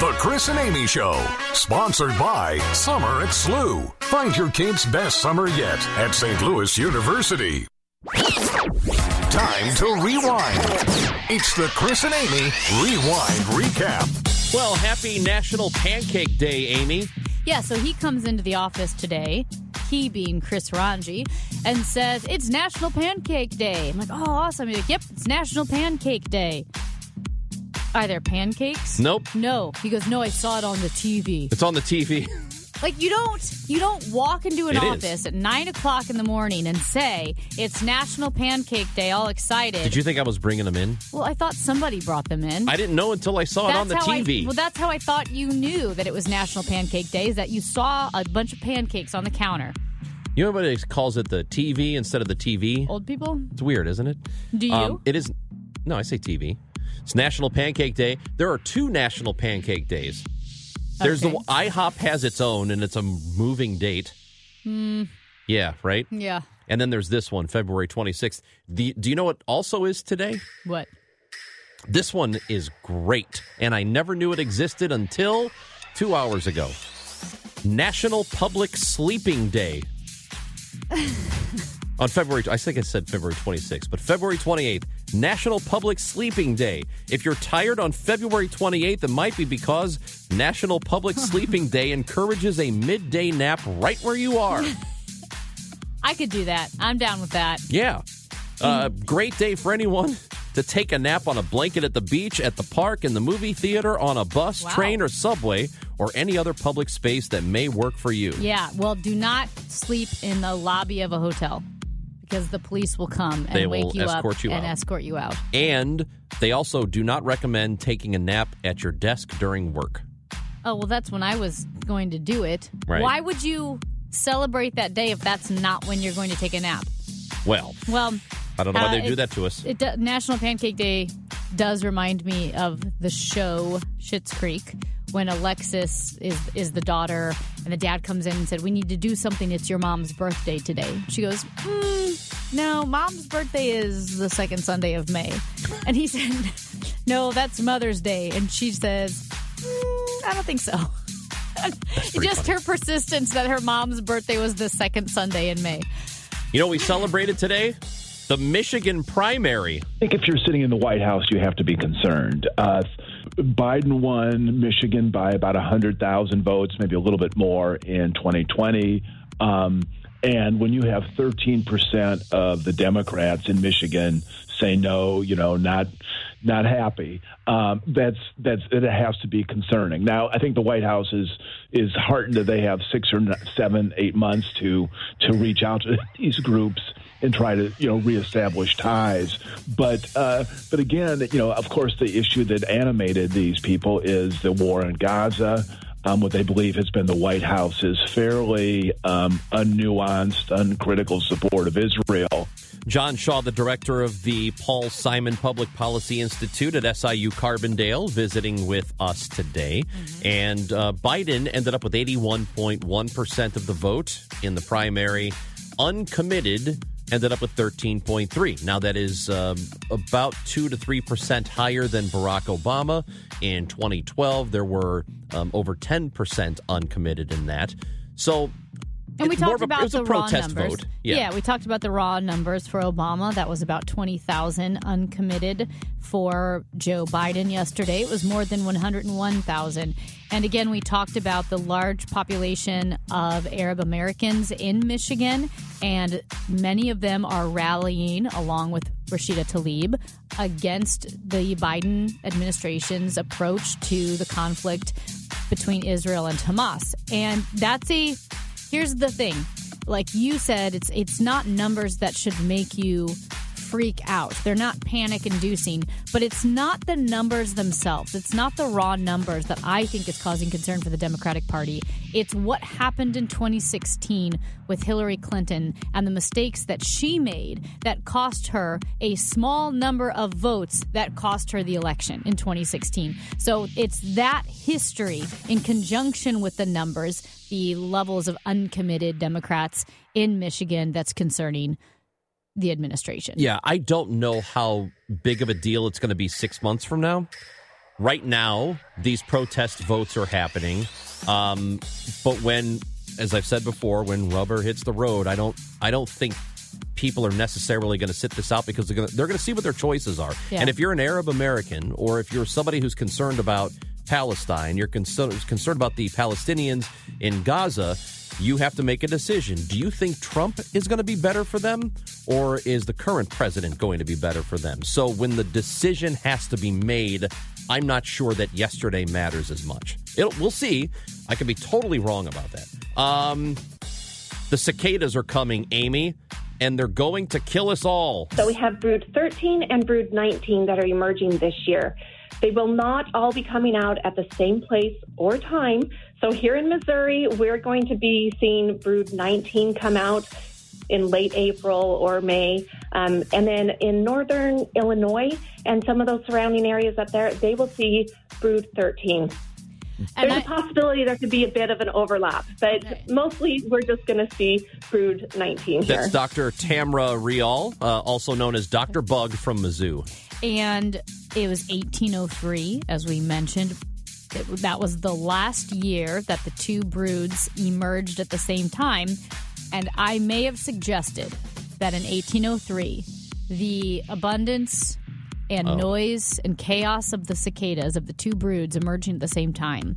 The Chris and Amy Show, sponsored by Summer at SLU. Find your kids' best summer yet at St. Louis University. Time to rewind. It's the Chris and Amy Rewind Recap. Well, happy National Pancake Day, Amy. Yeah, so he comes into the office today, he being Chris Ranji, and says, It's National Pancake Day. I'm like, Oh, awesome. He's like, Yep, it's National Pancake Day. Are there pancakes? Nope. No. He goes, No, I saw it on the TV. It's on the TV. Like you don't you don't walk into an It is. office at nine o'clock in the morning and say it's National Pancake Day, all excited. Did you think I was bringing them in? Well, I thought somebody brought them in. I didn't know until I saw it on the how TV. I, well, that's how I thought you knew that it was National Pancake Day. Is that you saw a bunch of pancakes on the counter? you know everybody calls it the TV instead of the TV? Old people, It's weird, isn't it? do you? Um, it is. No, I say TV. It's National Pancake Day. There are two National Pancake Days. There's Okay. the IHOP has its own, and it's a moving date. Hmm. Yeah, right. yeah. And then there's this one, February 26th. The, do you know what also is today? What? This one is great, and I never knew it existed until two hours ago. National Public Sleeping Day. On February, I think I said February 26th, but February 28th, National Public Sleeping Day. If you're tired on February 28th, it might be because National Public Sleeping Day encourages a midday nap right where you are. I could do that. I'm down with that. Yeah. Uh, great day for anyone to take a nap on a blanket at the beach, at the park, in the movie theater, on a bus, Wow. train, or subway, or any other public space that may work for you. Yeah. Well, do not sleep in the lobby of a hotel because the police will come and They wake will you up you and out. escort you out. And they also do not recommend taking a nap at your desk during work. Oh well, that's when I was going to do it. Right. Why would you celebrate that day if that's not when you're going to take a nap? Well, Well, I don't know why Uh, they do that to us. It National Pancake Day does remind me of the show Schitt's Creek when Alexis is is the daughter and the dad comes in and said, "We need to do something. It's your mom's birthday today." She goes, mm, "No, mom's birthday is the second Sunday of May," and he said, "No, that's Mother's Day," and she says, mm, "I don't think so." pretty Just her persistence that her mom's birthday was the second Sunday in May. You know, we celebrated today the Michigan primary. I think if you're sitting in the White House, you have to be concerned. Uh, Biden won Michigan by about 100,000 votes, maybe a little bit more in 2020. Um, and when you have 13% of the Democrats in Michigan say no, you know, not not happy, um, that's that's it has to be concerning. Now, I think the White House is is heartened that they have six or seven, eight months to to reach out to these groups and try to you know reestablish ties. But uh, but again, you know, of course, the issue that animated these people is the war in Gaza. Um, what they believe has been the White House's fairly um, unnuanced, uncritical support of Israel. John Shaw, the director of the Paul Simon Public Policy Institute at SIU Carbondale, visiting with us today. And uh, Biden ended up with 81.1% of the vote in the primary. Uncommitted ended up with 13.3. Now, that is um, about 2 to 3% higher than Barack Obama. In 2012, there were um, over 10% uncommitted in that. So, And we talked about a the raw numbers. vote. Yeah. we talked about the raw numbers for Obama. That was about 20,000 uncommitted for Joe Biden yesterday. It was more than 101,000. And again, we talked about the large population of Arab Americans in Michigan, and many of them are rallying along with Rashida Tlaib against the Biden administration's approach to the conflict between Israel and Hamas. And that's a here's the thing. Like you said it's it's not numbers that should make you freak out. They're not panic inducing, but it's not the numbers themselves. It's not the raw numbers that I think is causing concern for the Democratic Party. It's what happened in 2016 with Hillary Clinton and the mistakes that she made that cost her a small number of votes that cost her the election in 2016. So it's that history in conjunction with the numbers, the levels of uncommitted Democrats in Michigan that's concerning the administration. Yeah, I don't know how big of a deal it's going to be six months from now. Right now, these protest votes are happening. Um, but when, as I've said before, when rubber hits the road, I don't, I don't think people are necessarily going to sit this out because they're going to, they're going to see what their choices are. Yeah. And if you're an Arab American or if you're somebody who's concerned about Palestine, you're concerned, concerned about the Palestinians in Gaza, you have to make a decision. Do you think Trump is going to be better for them, or is the current president going to be better for them? So when the decision has to be made, I'm not sure that yesterday matters as much. It'll, we'll see. I could be totally wrong about that. Um, the cicadas are coming, Amy, and they're going to kill us all. So we have Brood 13 and Brood 19 that are emerging this year. They will not all be coming out at the same place or time. So here in Missouri, we're going to be seeing Brood 19 come out in late April or May. Um, and then in northern Illinois and some of those surrounding areas up there, they will see Brood 13. And There's I- a possibility there could be a bit of an overlap, but Okay. mostly we're just going to see Brood 19 here. That's Dr. Tamra Reall, uh, also known as Dr. Bug from Mizzou. and it was 1803, as we mentioned. It, that was the last year that the two broods emerged at the same time. And I may have suggested that in 1803, the abundance and oh. noise and chaos of the cicadas, of the two broods emerging at the same time,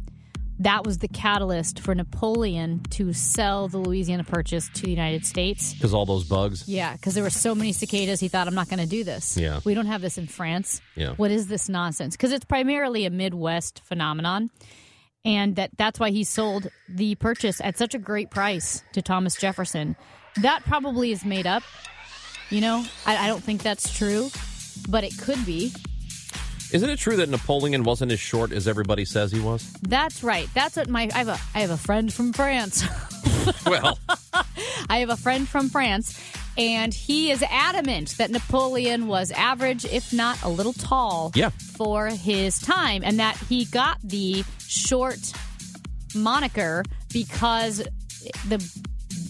that was the catalyst for Napoleon to sell the Louisiana Purchase to the United States. Because all those bugs. Yeah, because there were so many cicadas, he thought, I'm not going to do this. Yeah. We don't have this in France. Yeah. What is this nonsense? Because it's primarily a Midwest phenomenon. And that that's why he sold the purchase at such a great price to Thomas Jefferson. That probably is made up. You know, I, I don't think that's true, but it could be. Isn't it true that Napoleon wasn't as short as everybody says he was? That's right. That's what my I have a I have a friend from France. Well, I have a friend from France, and he is adamant that Napoleon was average, if not a little tall, Yeah. for his time, and that he got the short moniker because the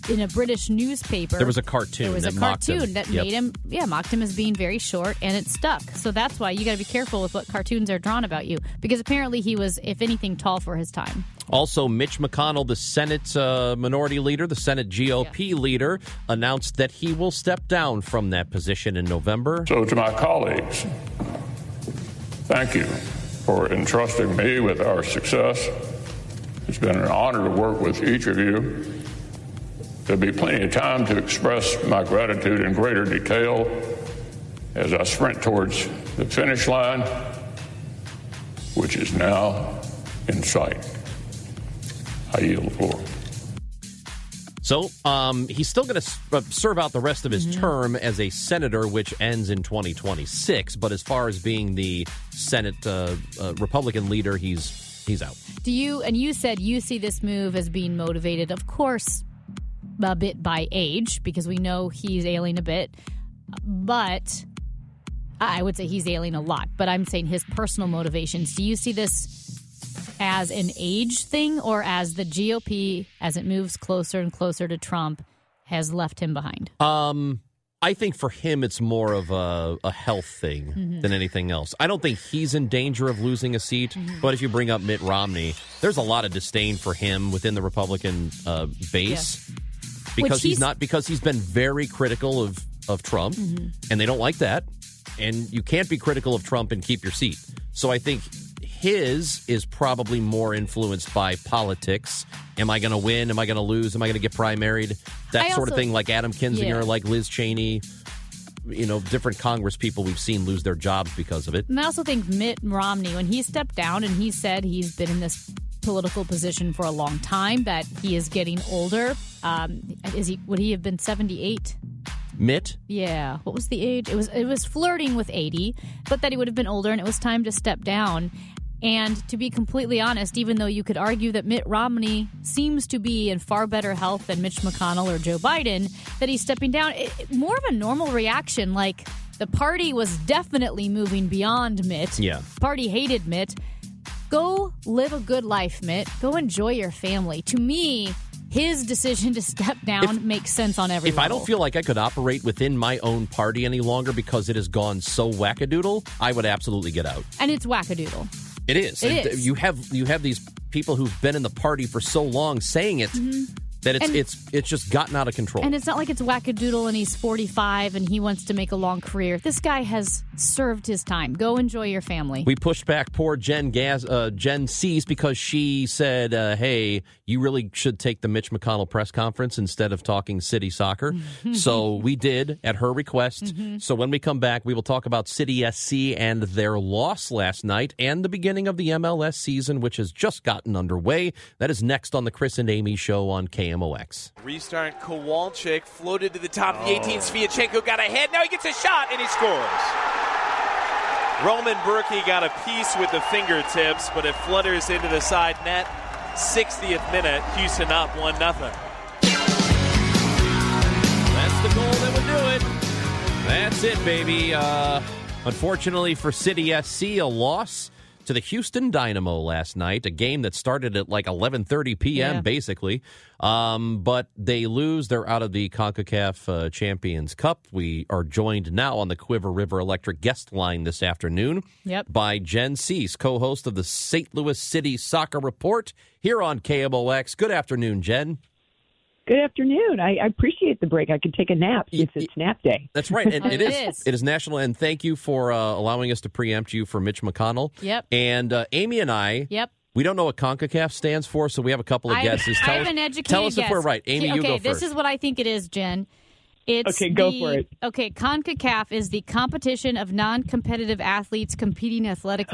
in a British newspaper there was a cartoon there was that a mocked cartoon that Yep. made him yeah mocked him as being very short and it stuck so that's why you got to be careful with what cartoons are drawn about you because apparently he was if anything tall for his time Also, Mitch McConnell, the Senate uh, minority leader, the Senate GOP leader, announced that he will step down from that position in November. So, to my colleagues, thank you for entrusting me with our success. It's been an honor to work with each of you. There'll be plenty of time to express my gratitude in greater detail as I sprint towards the finish line, which is now in sight. I yield the floor. So um, he's still going to serve out the rest of his Mm-hmm. term as a senator, which ends in 2026. But as far as being the Senate uh, uh, Republican leader, he's he's out. Do you and you said you see this move as being motivated, of course, a bit by age because we know he's ailing a bit, but I would say he's ailing a lot. But I'm saying his personal motivations. Do you see this as an age thing or as the GOP, as it moves closer and closer to Trump, has left him behind? Um, I think for him, it's more of a, a health thing Mm-hmm. than anything else. I don't think he's in danger of losing a seat. Mm-hmm. But if you bring up Mitt Romney, there's a lot of disdain for him within the Republican uh, base because he's, he's- not because he's been very critical of of Trump, Mm-hmm. and they don't like that. And you can't be critical of Trump and keep your seat. So I think his is probably more influenced by politics. Am I going to win? Am I going to lose? Am I going to get primaried? That I sort of thing, like Adam Kinzinger, Yeah. like Liz Cheney. You know, different Congress people we've seen lose their jobs because of it. And I also think Mitt Romney, when he stepped down and he said he's been in this political position for a long time, that he is getting older. Um, is he? Would he have been seventy eight? Mitt? Yeah. What was the age? It was it was flirting with 80, but that he would have been older and it was time to step down. And to be completely honest, even though you could argue that Mitt Romney seems to be in far better health than Mitch McConnell or Joe Biden, that he's stepping down, it, more of a normal reaction. Like the party was definitely moving beyond Mitt. Yeah. Party hated Mitt. Go live a good life, Mitt. Go enjoy your family. To me, his decision to step down If- makes sense on every If I don't feel like I could operate within my own party any longer because it has gone so wackadoodle, I would absolutely get out. and it's wackadoodle. It is. It is. You have you have these people who've been in the party for so long saying it mm-hmm. That it's And- it's it's just gotten out of control. And it's not like it's wackadoodle and he's 45 and he wants to make a long career. This guy has served his time. Go enjoy your family. we pushed back poor Jen Gaz, uh, Jen Siess because she said, uh, "Hey, you really should take the Mitch McConnell press conference instead of talking city soccer." so we did at her request. Mm-hmm. So when we come back, we will talk about City SC and their loss last night and the beginning of the MLS season, which has just gotten underway. That is next on the Chris and Amy Show on KMOX. Restart Kowalczyk floated to the top of the 18. Sviatchenko got ahead. Now he gets a shot and he scores. Roman Bürki got a piece with the fingertips, but it flutters into the side net. 60th minute, Houston up 1 0. That's the goal that would do it. That's it, baby. Uh, unfortunately for City SC, a loss to the Houston Dynamo last night. A game that started at like 11:30 p.m. Yeah. basically, um, but they lose. They're out of the Concacaf uh, Champions Cup. We are joined now on the Cuivre River Electric guest line this afternoon Yep. by Jen Siess, co-host of the St. Louis City Soccer Report here on KMOX. Good afternoon, Jen. Good afternoon. I, I appreciate the break. I could take a nap since it's nap day. That's right. And Oh, it it is. is. It is national. And thank you for uh, allowing us to preempt you for Mitch McConnell. Yep. And uh, Amy and I. Yep. We don't know what CONCACAF stands for, so we have a couple of I, guesses. I Tell have us, an educated tell us guess. if we're right. Amy, okay, you go first. this is what I think it is, Jen. It's Okay, go the- for it. Okay, CONCACAF is the competition of non-competitive athletes competing athletically.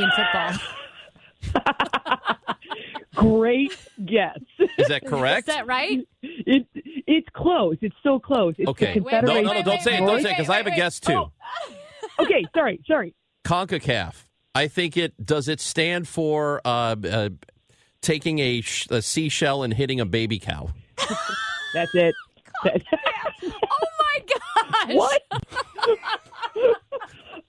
In football. Great guess. is that correct? Is that right? It, it's close. It's so close. It's okay. the No, no, no, don't say it. Don't say it because I have a guess too. Okay, sorry, sorry. CONCACAF. I think it does. It stand for uh, uh, taking a, sh- a seashell and hitting a baby cow. That's it. That- Oh my gosh! what?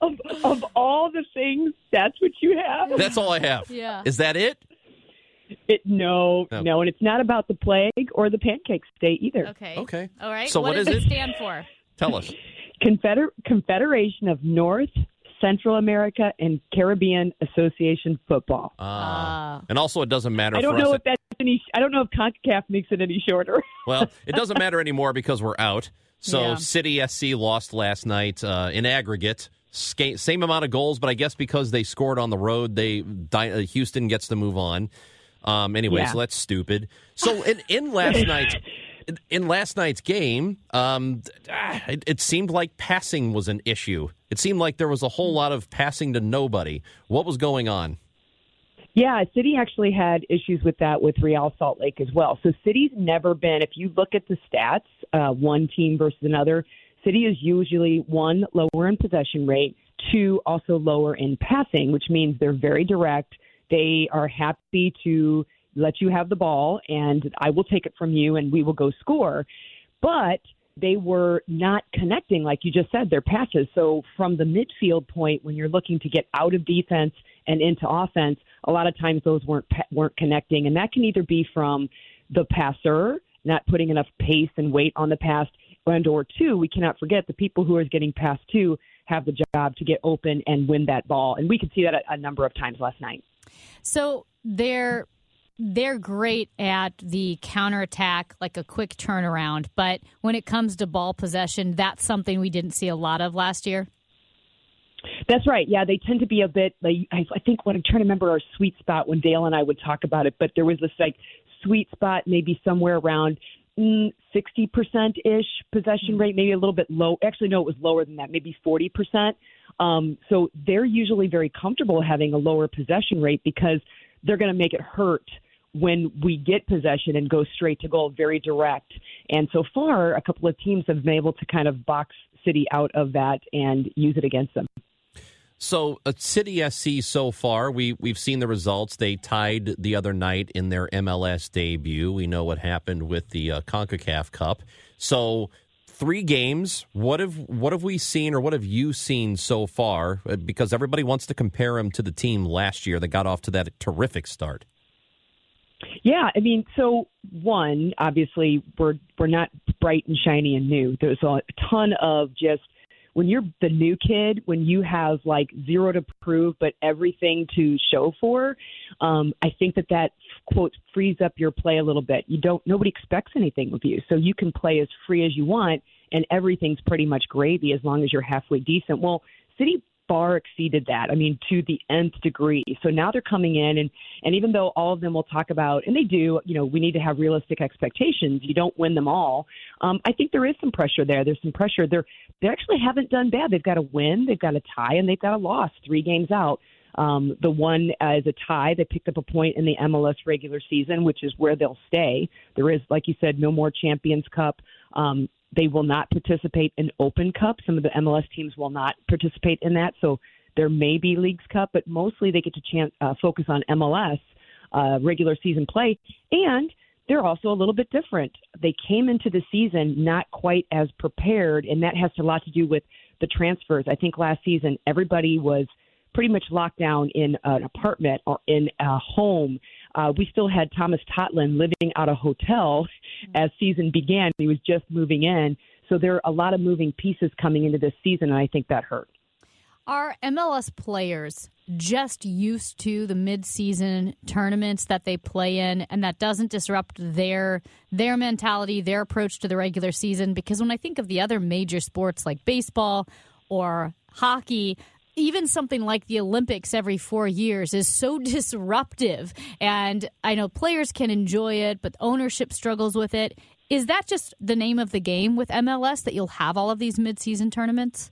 of, of all the things, that's what you have? That's all I have. Yeah. Is that it? It, no, No. no, and it's not about the plague or the pancake state either. Okay. Okay. All right. So what does is it it? stand for? Tell us. Confeder- Confederation of North, Central America, and Caribbean Association Football. Uh, and also, it doesn't matter I don't for know us. if that's any. I don't know if Concacaf makes it any shorter. Well, it doesn't matter anymore because we're out. So Yeah. City SC lost last night uh, in aggregate. Same amount of goals, but I guess because they scored on the road, they uh, Houston gets to move on. Um, anyway, Yeah. so that's stupid. So in, in last night's in- in last night's game, um, ah, it, it seemed like passing was an issue. It seemed like there was a whole lot of passing to nobody. What was going on? Yeah, City actually had issues with that with Real Salt Lake as well. So City's never been, if you look at the stats, uh, one team versus another, City is usually one, lower in possession rate, two, also lower in passing, which means they're very direct. They are happy to let you have the ball, and I will take it from you, and we will go score. But they were not connecting, like you just said, their passes. So from the midfield point, when you're looking to get out of defense and into offense, a lot of times those weren't weren't connecting, and that can either be from the passer not putting enough pace and weight on the pass, and or two, we cannot forget the people who are getting past two have the job to get open and win that ball, and we could see that a, a number of times last night. So their they're great at the counterattack, like a quick turnaround. But when it comes to ball possession, that's something we didn't see a lot of last year. That's right. Yeah, they tend to be a bit like I, think what I'm trying to remember our sweet spot when Dale and I would talk about it, but there was this like sweet spot maybe somewhere around 60% ish possession rate, maybe a little bit low. Actually, no, it was lower than that, maybe 40%. Um, so they're usually very comfortable having a lower possession rate because they're going to make it hurt when we get possession and go straight to goal, very direct. And so far, a couple of teams have been able to kind of box City out of that and use it against them. So, uh, City SC so far, we we've seen the results. They tied the other night in their MLS debut. We know what happened with the uh, Concacaf Cup. So, three games. What have what have we seen, or what have you seen so far? Uh, because everybody wants to compare them to the team last year that got off to that terrific start. Yeah, I mean, so one, obviously, we're we're not bright and shiny and new. There's a ton of just when you're the new kid, when you have like zero to prove but everything to show for, um, I think that that quote frees up your play a little bit. You don't nobody expects anything of you, so you can play as free as you want, and everything's pretty much gravy as long as you're halfway decent. Well, City far exceeded that. I mean, to the nth degree. So now they're coming in, and and even though all of them will talk about, and they do, you know, we need to have realistic expectations. You don't win them all. Um, I think there is some pressure there. There's some pressure. They're they actually haven't done bad. They've got a win, they've got a tie, and they've got a loss. Three games out. Um, the one as a tie, they picked up a point in the MLS regular season, which is where they'll stay. There is, like you said, no more Champions Cup. Um, they will not participate in Open Cup. Some of the MLS teams will not participate in that. So there may be Leagues Cup, but mostly they get to chance, uh, focus on MLS uh, regular season play. And they're also a little bit different. They came into the season not quite as prepared, and that has a lot to do with the transfers. I think last season everybody was pretty much locked down in an apartment or in a home uh, we still had Tomas Totland living out a hotel as season began. He was just moving in. So there are a lot of moving pieces coming into this season, and I think that hurt. Are MLS players just used to the midseason tournaments that they play in and that doesn't disrupt their their mentality, their approach to the regular season? Because when I think of the other major sports like baseball or hockey, even something like the Olympics every four years is so disruptive. And I know players can enjoy it, but ownership struggles with it. Is that just the name of the game with MLS that you'll have all of these midseason tournaments?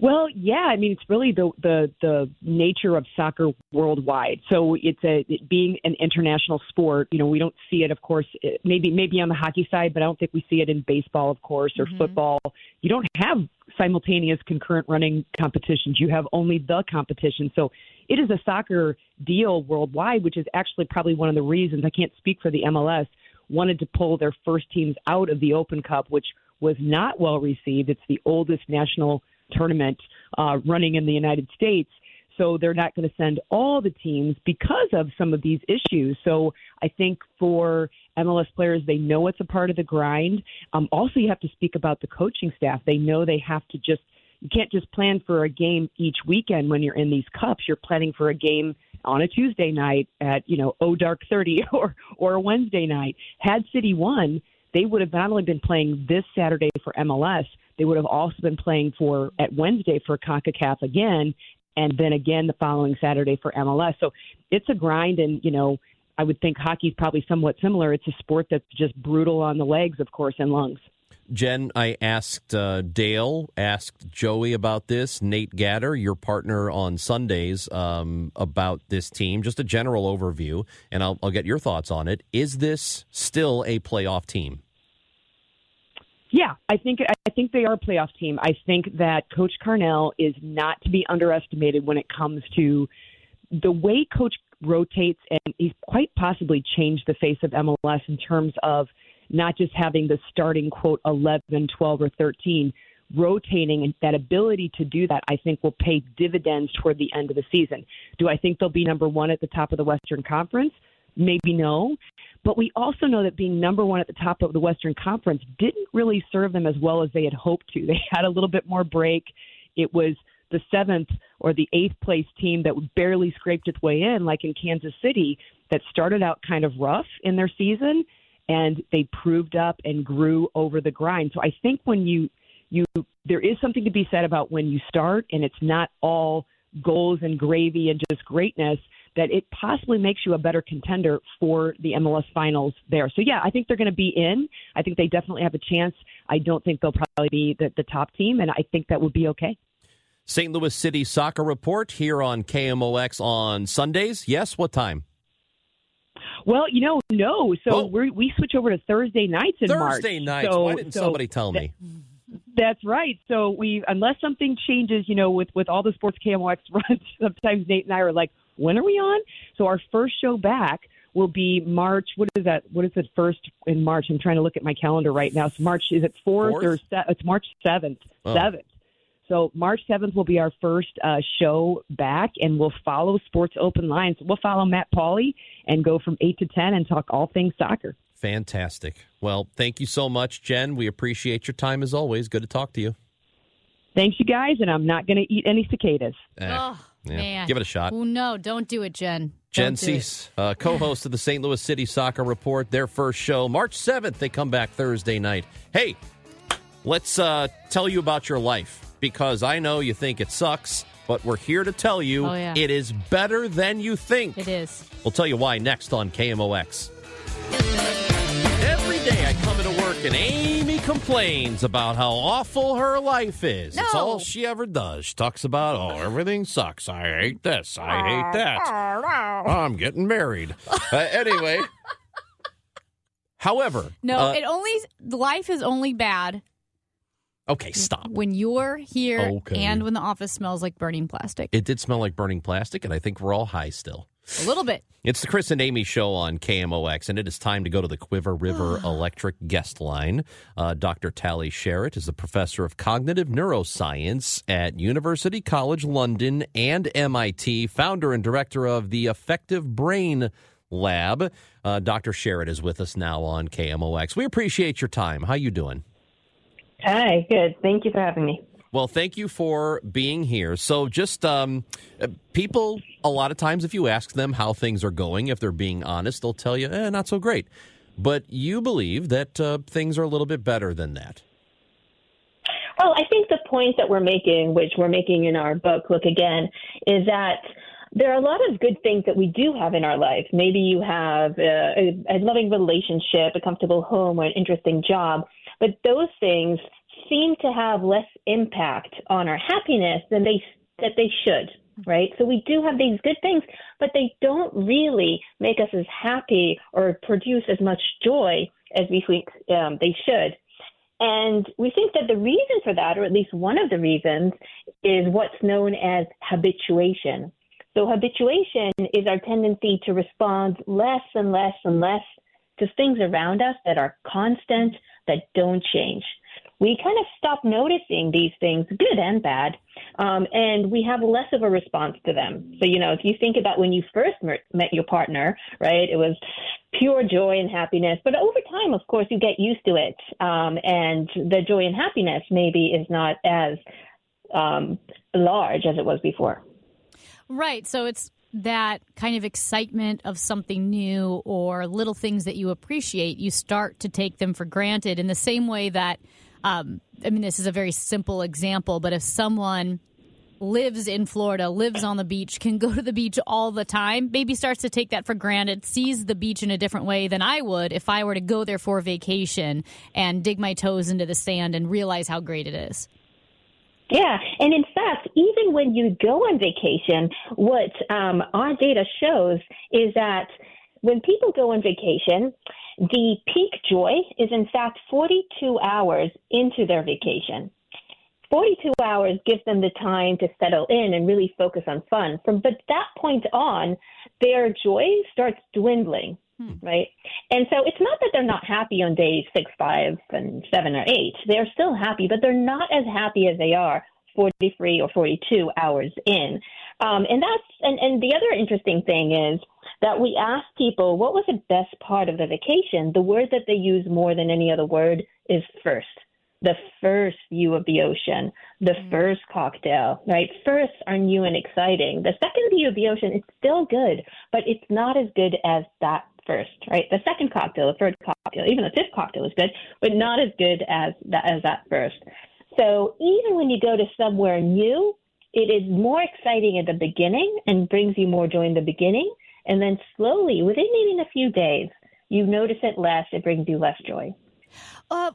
Well, yeah, I mean it's really the the the nature of soccer worldwide. So it's a it being an international sport. You know, we don't see it, of course, maybe maybe on the hockey side, but I don't think we see it in baseball, of course, or mm-hmm. football. You don't have simultaneous concurrent running competitions. You have only the competition. So it is a soccer deal worldwide, which is actually probably one of the reasons I can't speak for the MLS wanted to pull their first teams out of the Open Cup, which was not well received. It's the oldest national tournament uh, running in the United States. So they're not going to send all the teams because of some of these issues. So I think for MLS players, they know it's a part of the grind. Um, also, you have to speak about the coaching staff. They know they have to just you can't just plan for a game each weekend when you're in these cups. You're planning for a game on a Tuesday night at you know oh dark thirty or or a Wednesday night. Had City won, they would have not only been playing this Saturday for MLS, they would have also been playing for at Wednesday for CONCACAF again, and then again the following Saturday for MLS. So it's a grind, and you know I would think hockey's probably somewhat similar. It's a sport that's just brutal on the legs, of course, and lungs. Jen, I asked uh, Dale, asked Joey about this. Nate Gatter, your partner on Sundays, um, about this team. Just a general overview, and I'll, I'll get your thoughts on it. Is this still a playoff team? Yeah, I think I think they are a playoff team. I think that Coach Carnell is not to be underestimated when it comes to the way Coach rotates, and he's quite possibly changed the face of MLS in terms of not just having the starting quote 11, 12, or 13, rotating and that ability to do that, I think will pay dividends toward the end of the season. Do I think they'll be number one at the top of the Western Conference? Maybe no. But we also know that being number one at the top of the Western Conference didn't really serve them as well as they had hoped to. They had a little bit more break. It was the seventh or the eighth place team that barely scraped its way in, like in Kansas City, that started out kind of rough in their season and they proved up and grew over the grind. So I think when you you there is something to be said about when you start and it's not all goals and gravy and just greatness that it possibly makes you a better contender for the MLS finals there. So yeah, I think they're going to be in. I think they definitely have a chance. I don't think they'll probably be the, the top team and I think that would be okay. St. Louis City Soccer Report here on KMOX on Sundays. Yes, what time? Well, you know, no. So oh. we we switch over to Thursday nights in Thursday March. Thursday nights. So, Why didn't so somebody tell me? That's right. So we, unless something changes, you know, with with all the sports KMOX runs, sometimes Nate and I are like, when are we on? So our first show back will be March. What is that? What is it? First in March? I'm trying to look at my calendar right now. So March is it fourth, fourth? or se- it's March seventh? Oh. Seventh. So March 7th will be our first uh, show back, and we'll follow Sports Open Lines. We'll follow Matt Pauley and go from 8 to 10 and talk all things soccer. Fantastic. Well, thank you so much, Jen. We appreciate your time as always. Good to talk to you. Thanks, you guys, and I'm not going to eat any cicadas. Eh, oh, yeah. man. Give it a shot. Oh, no, don't do it, Jen. Jen Siess, uh, co host of the St. Louis City Soccer Report, their first show, March 7th. They come back Thursday night. Hey, let's uh, tell you about your life because I know you think it sucks, but we're here to tell you oh, yeah. it is better than you think. It is. We'll tell you why next on KMOX. Every day I come into work and Amy complains about how awful her life is. No. It's all she ever does. She talks about, oh, everything sucks. I hate this. I hate that. I'm getting married. Uh, anyway. However, no, uh, it only life is only bad Okay, stop. When you're here okay. and when the office smells like burning plastic. It did smell like burning plastic, and I think we're all high still. A little bit. It's the Chris and Amy show on KMOX, and it is time to go to the Cuivre River Electric guest line. Uh, Dr. Tali Sharot is a professor of cognitive neuroscience at University College London and MIT, founder and director of the Affective Brain Lab. Uh, Dr. Sharot is with us now on KMOX. We appreciate your time. How are you doing? Hi, good. Thank you for having me. Well, thank you for being here. So, just um, uh, people, a lot of times, if you ask them how things are going, if they're being honest, they'll tell you, eh, not so great. But you believe that uh, things are a little bit better than that. Well, I think the point that we're making, which we're making in our book, Look Again, is that there are a lot of good things that we do have in our life. Maybe you have a, a, a loving relationship, a comfortable home, or an interesting job. But those things seem to have less impact on our happiness than they that they should, right? So we do have these good things, but they don't really make us as happy or produce as much joy as we think um, they should. And we think that the reason for that, or at least one of the reasons, is what's known as habituation. So habituation is our tendency to respond less and less and less to things around us that are constant, that don't change. We kind of stop noticing these things, good and bad, um, and we have less of a response to them. So, you know, if you think about when you first met your partner, right, it was pure joy and happiness. But over time, of course, you get used to it, um, and the joy and happiness maybe is not as um, large as it was before. Right. So it's that kind of excitement of something new or little things that you appreciate, you start to take them for granted in the same way that, um, I mean, this is a very simple example, but if someone lives in Florida, lives on the beach, can go to the beach all the time, maybe starts to take that for granted, sees the beach in a different way than I would if I were to go there for vacation and dig my toes into the sand and realize how great it is. Yeah, and in fact, even when you go on vacation, what um, our data shows is that when people go on vacation, the peak joy is in fact 42 hours into their vacation. 42 hours gives them the time to settle in and really focus on fun. From but that point on, their joy starts dwindling. Hmm. Right. And so it's not that they're not happy on days six, five, and seven or eight. They're still happy, but they're not as happy as they are 43 or 42 hours in. Um, and that's and, and the other interesting thing is that we ask people what was the best part of the vacation. The word that they use more than any other word is first. the first view of the ocean, the mm. first cocktail, right? Firsts are new and exciting. The second view of the ocean is still good, but it's not as good as that first, right? The second cocktail, the third cocktail, even the fifth cocktail is good, but not as good as that as that first. So even when you go to somewhere new, it is more exciting at the beginning and brings you more joy in the beginning, and then slowly, within maybe a few days, you notice it less. It brings you less joy. Uh,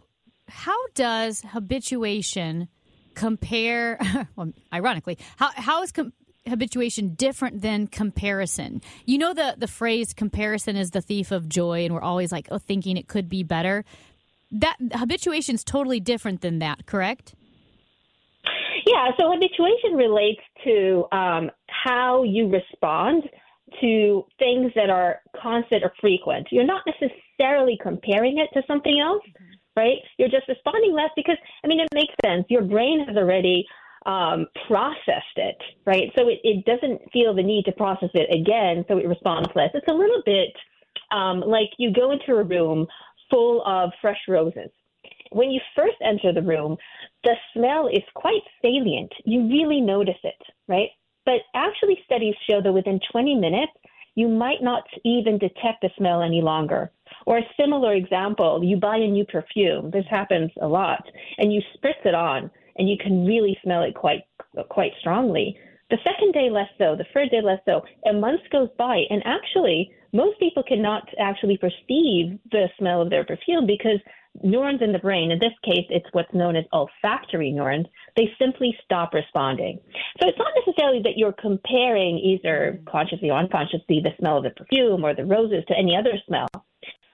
how does habituation compare? Well, ironically, how how is com- habituation different than comparison? You know the the phrase "comparison is the thief of joy," and we're always like, oh, thinking it could be better. That habituation is totally different than that, correct? Yeah. So habituation relates to um, how you respond to things that are constant or frequent. You're not necessarily comparing it to something else. Mm-hmm right? You're just responding less because, I mean, it makes sense. Your brain has already um, processed it, right? So it, it doesn't feel the need to process it again, so it responds less. It's a little bit um, like you go into a room full of fresh roses. When you first enter the room, the smell is quite salient. You really notice it, right? But actually, studies show that within 20 minutes, you might not even detect the smell any longer. Or a similar example, you buy a new perfume. This happens a lot, and you spritz it on, and you can really smell it quite quite strongly. The second day less so, the third day less so. A month goes by, and actually, most people cannot actually perceive the smell of their perfume because neurons in the brain, in this case, it's what's known as olfactory neurons, they simply stop responding. So it's not necessarily that you're comparing either consciously or unconsciously the smell of the perfume or the roses to any other smell.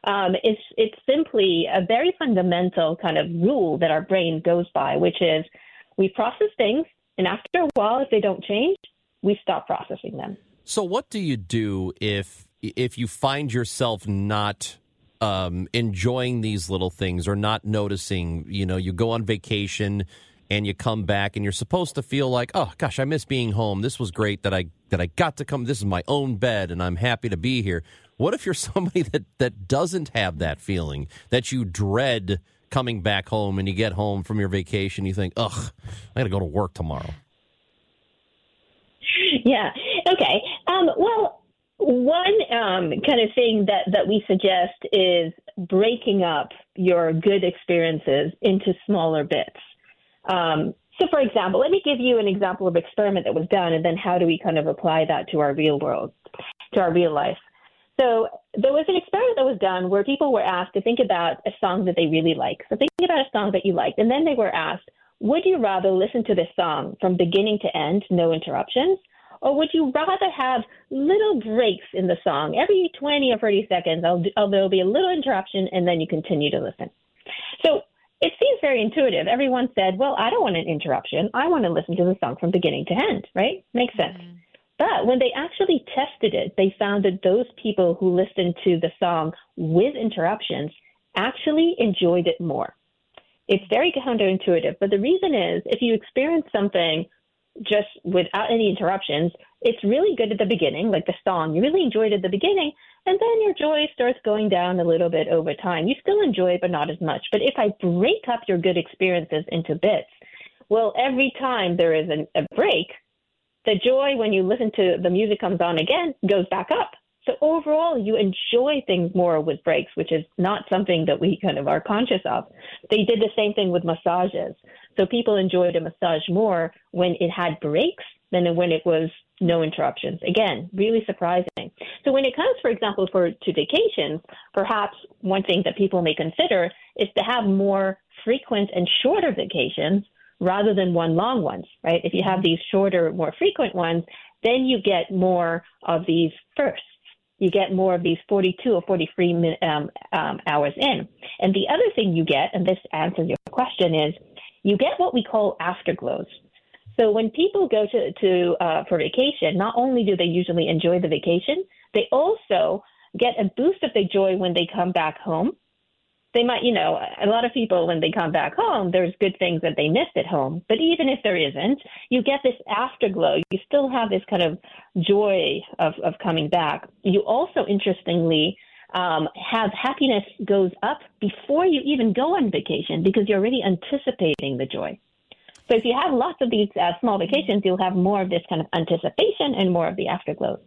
Um, it's it's simply a very fundamental kind of rule that our brain goes by, which is we process things, and after a while, if they don't change, we stop processing them. So, what do you do if if you find yourself not um, enjoying these little things or not noticing? You know, you go on vacation and you come back and you're supposed to feel like, oh gosh, I miss being home. This was great that I that I got to come. This is my own bed, and I'm happy to be here. What if you're somebody that, that doesn't have that feeling, that you dread coming back home and you get home from your vacation, you think, ugh, I got to go to work tomorrow? Yeah. Okay. Um, well, one um, kind of thing that, that we suggest is breaking up your good experiences into smaller bits. Um, so, for example, let me give you an example of experiment that was done, and then how do we kind of apply that to our real world, to our real life. So there was an experiment that was done where people were asked to think about a song that they really like. So think about a song that you liked, and then they were asked, would you rather listen to this song from beginning to end, no interruptions, or would you rather have little breaks in the song every 20 or 30 seconds? there'll be a little interruption, and then you continue to listen. So it seems very intuitive. Everyone said, well, I don't want an interruption. I want to listen to the song from beginning to end, right? Makes sense. Mm-hmm. But when they actually tested it, they found that those people who listened to the song with interruptions actually enjoyed it more. It's very counterintuitive, but the reason is if you experience something just without any interruptions, it's really good at the beginning, like the song. You really enjoyed it at the beginning, and then your joy starts going down a little bit over time. You still enjoy it, but not as much. But if I break up your good experiences into bits, well, every time there is a break, the joy when you listen to the music comes on again goes back up. So overall, you enjoy things more with breaks, which is not something that we kind of are conscious of. They did the same thing with massages. So people enjoyed a massage more when it had breaks than when it was no interruptions. Again, really surprising. So when it comes, for example, for to vacations, perhaps one thing that people may consider is to have more frequent and shorter vacations rather than one long ones, right? If you have mm-hmm. these shorter, more frequent ones, then you get more of these firsts. You get more of these 42 or 43 um, um, hours in. And the other thing you get, and this answers your question, is you get what we call afterglows. So when people go to, to uh, for vacation, not only do they usually enjoy the vacation, they also get a boost of their joy when they come back home they might, you know, a lot of people when they come back home, there's good things that they missed at home. But even if there isn't, you get this afterglow. You still have this kind of joy of, of coming back. You also, interestingly, um, have happiness goes up before you even go on vacation because you're already anticipating the joy. So if you have lots of these uh, small vacations, you'll have more of this kind of anticipation and more of the afterglow.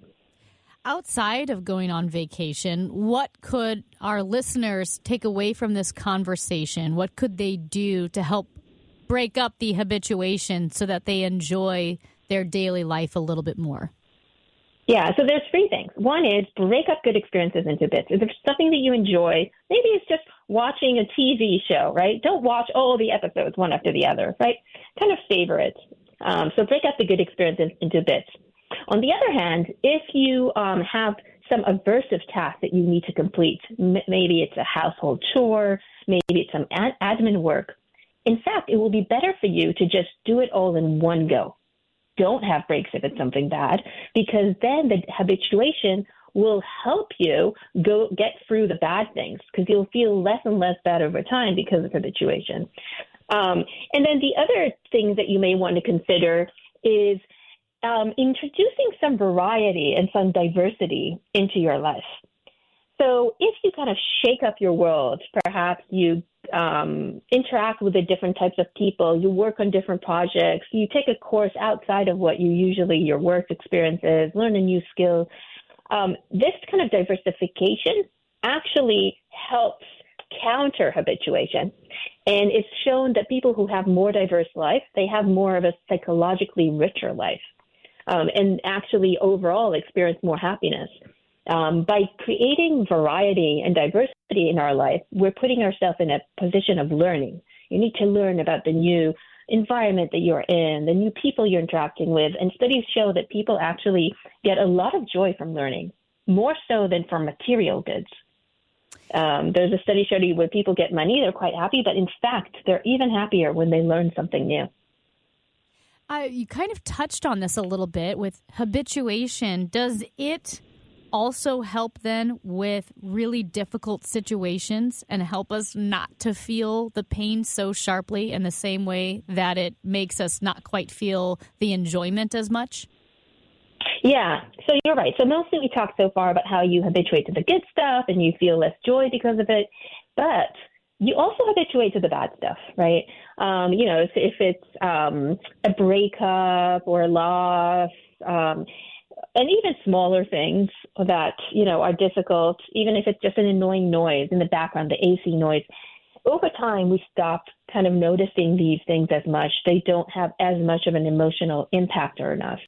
Outside of going on vacation, what could our listeners take away from this conversation? What could they do to help break up the habituation so that they enjoy their daily life a little bit more? Yeah, so there's three things. One is break up good experiences into bits. If there's something that you enjoy, maybe it's just watching a TV show, right? Don't watch all the episodes one after the other, right? Kind of favorite. Um, so break up the good experiences into bits. On the other hand, if you um, have some aversive task that you need to complete, m- maybe it's a household chore, maybe it's some ad- admin work, in fact, it will be better for you to just do it all in one go don't have breaks if it's something bad, because then the habituation will help you go get through the bad things because you'll feel less and less bad over time because of habituation. Um, and then the other thing that you may want to consider is um, introducing some variety and some diversity into your life. So if you kind of shake up your world, perhaps you um, interact with the different types of people, you work on different projects, you take a course outside of what you usually your work experience is, learn a new skill. Um, this kind of diversification actually helps counter habituation. And it's shown that people who have more diverse life, they have more of a psychologically richer life. Um, and actually overall experience more happiness. Um, by creating variety and diversity in our life, we're putting ourselves in a position of learning. You need to learn about the new environment that you're in, the new people you're interacting with. And studies show that people actually get a lot of joy from learning, more so than from material goods. Um, there's a study showing when people get money, they're quite happy, but in fact, they're even happier when they learn something new. Uh, you kind of touched on this a little bit with habituation. Does it also help then with really difficult situations and help us not to feel the pain so sharply in the same way that it makes us not quite feel the enjoyment as much? Yeah, so you're right. So mostly we talked so far about how you habituate to the good stuff and you feel less joy because of it, but you also habituate to the bad stuff, right? Um, you know, if, if it's um, a breakup or a loss, um, and even smaller things that you know are difficult, even if it's just an annoying noise in the background, the AC noise. Over time, we stop kind of noticing these things as much. They don't have as much of an emotional impact or enough,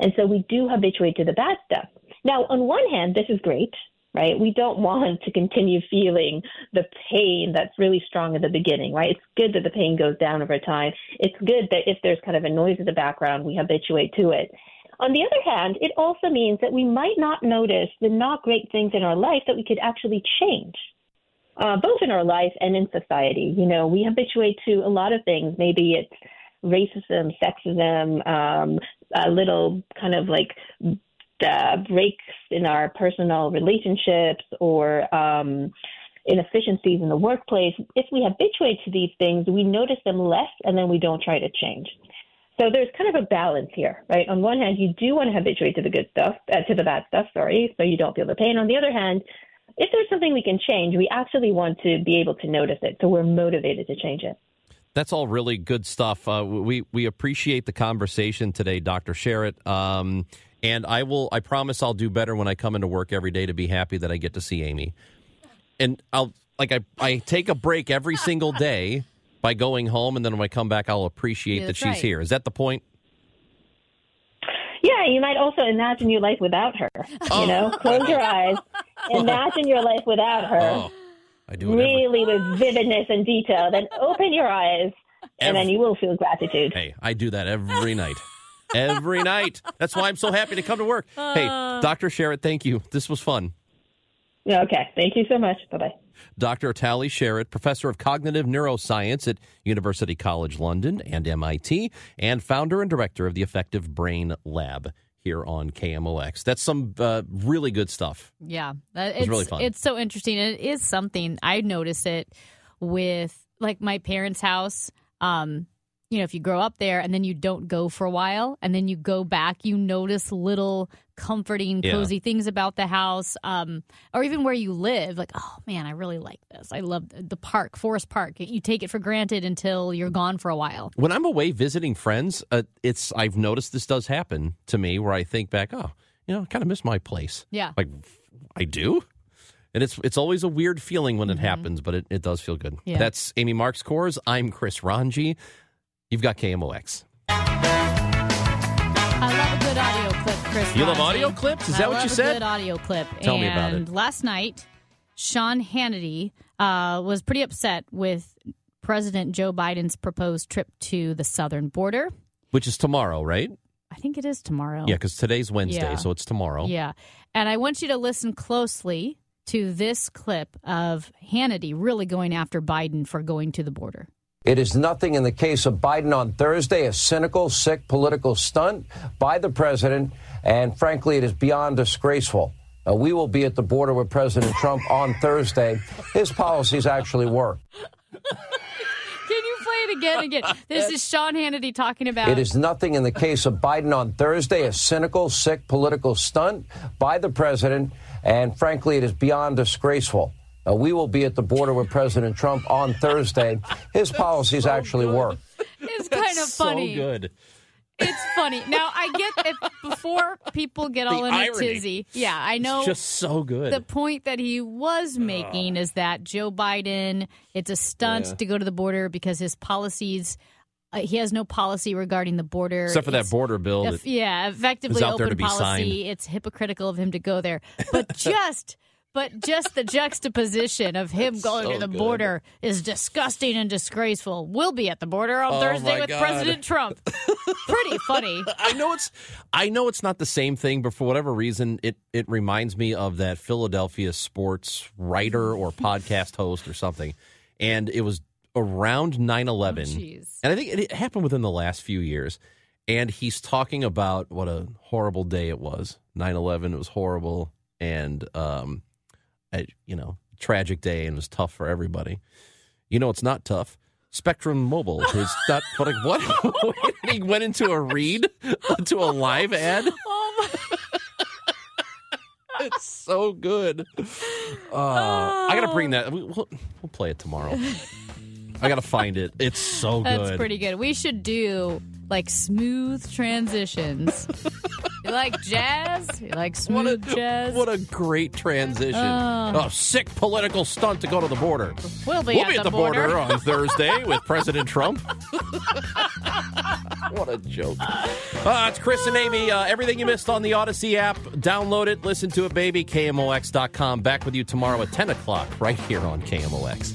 and so we do habituate to the bad stuff. Now, on one hand, this is great, right? We don't want to continue feeling the pain that's really strong at the beginning, right? It's good that the pain goes down over time. It's good that if there's kind of a noise in the background, we habituate to it. On the other hand, it also means that we might not notice the not great things in our life that we could actually change, uh, both in our life and in society. You know, we habituate to a lot of things. Maybe it's racism, sexism, um, a little kind of like uh, breaks in our personal relationships or um, inefficiencies in the workplace. If we habituate to these things, we notice them less and then we don't try to change. So there's kind of a balance here, right? On one hand, you do want to habituate to the good stuff, uh, to the bad stuff, sorry, so you don't feel the pain. On the other hand, if there's something we can change, we actually want to be able to notice it, so we're motivated to change it. That's all really good stuff. Uh, we we appreciate the conversation today, Dr. Sharot. Um, and I will. I promise I'll do better when I come into work every day to be happy that I get to see Amy. And I'll like I I take a break every single day by going home, and then when I come back, I'll appreciate Yeah, that she's right. here. Is that the point? Yeah, you might also imagine your life without her. You know, oh. close your eyes, imagine your life without her, Oh, I do it every, really with vividness and detail. Then open your eyes, and then you will feel gratitude. Hey, I do that every night. Every night. That's why I'm so happy to come to work. Hey, Dr. Sharot, thank you. This was fun. Yeah, Okay, thank you so much. Bye bye. Dr. Tali Sharot, professor of cognitive neuroscience at University College London and MIT, and founder and director of the Affective Brain Lab here on KMOX. That's some uh, really good stuff. Yeah, that- was it's really fun. It's so interesting. It is something I notice it with like my parents' house. Um, you know, if you grow up there and then you don't go for a while and then you go back, you notice little comforting, Yeah. cozy things about the house, um, or even where you live. Like, oh man, I really like this. I love the park, Forest Park. You take it for granted until you're gone for a while. When I'm away visiting friends, uh, it's I've noticed this does happen to me where I think back, oh, you know, I kind of miss my place. Yeah. Like I do. And it's it's always a weird feeling when it happens, but it, it does feel good. Mm-hmm. Yeah. That's Amy Marxkors. I'm Chris Ranji. You've got KMOX. I love a good audio clip, Chris. You love audio clips? Is I that what love you a said? Good audio clip. Tell and me about it. Last night, Sean Hannity uh, was pretty upset with President Joe Biden's proposed trip to the southern border. Which is tomorrow, right? I think it is tomorrow. Yeah, because today's Wednesday, Yeah. so it's tomorrow. Yeah. And I want you to listen closely to this clip of Hannity really going after Biden for going to the border. It is nothing in the case of Biden on Thursday, a cynical, sick political stunt by the president, and frankly, it is beyond disgraceful. Uh, we will be at the border with President Trump on Thursday. His policies actually work. Can you play it again? Again. This is Sean Hannity talking about. It is nothing in the case of Biden on Thursday, a cynical, sick political stunt by the president, and frankly, it is beyond disgraceful. Uh, we will be at the border with President Trump on Thursday. His policies actually work. It's kind of funny. So good. It's funny. Now I get if before people get all The in a tizzy. Yeah, I know. It's just so good. The point that he was making is that Joe Biden, it's a stunt Yeah. to go to the border because his policies. Uh, he has no policy regarding the border, Except for that border bill If- that yeah, effectively out there open to be policy. signed. It's hypocritical of him to go there, but just. But just the juxtaposition of him going so to the good. border is disgusting and disgraceful. We'll be at the border on Oh, Thursday with God. President Trump. Pretty funny. I know it's I know it's not the same thing, but for whatever reason, it it reminds me of that Philadelphia sports writer or podcast host or something. And it was around 9-11. jeez. and I think it, it happened within the last few years. And he's talking about what a horrible day it was. 9-11, it was horrible and um a, you know, tragic day and it was tough for everybody. You know, it's not tough. Spectrum Mobile is not. But like, what? he went into a read to a live ad. Oh It's so good. Uh, I gotta bring that. we- We'll, we'll play it tomorrow. I gotta find it. It's so good. That's pretty good. We should do like smooth transitions. you like jazz? You like What a, smooth jazz? what a great transition. Oh. a sick political stunt to go to the border. we'll be, we'll at, be at the border. on Thursday with President Trump. what a joke. Uh, it's Chris and Amy. Uh, everything you missed on the Audacy app, download it, listen to it, baby. KMOX.com. Back with you tomorrow at 10 o'clock right here on KMOX.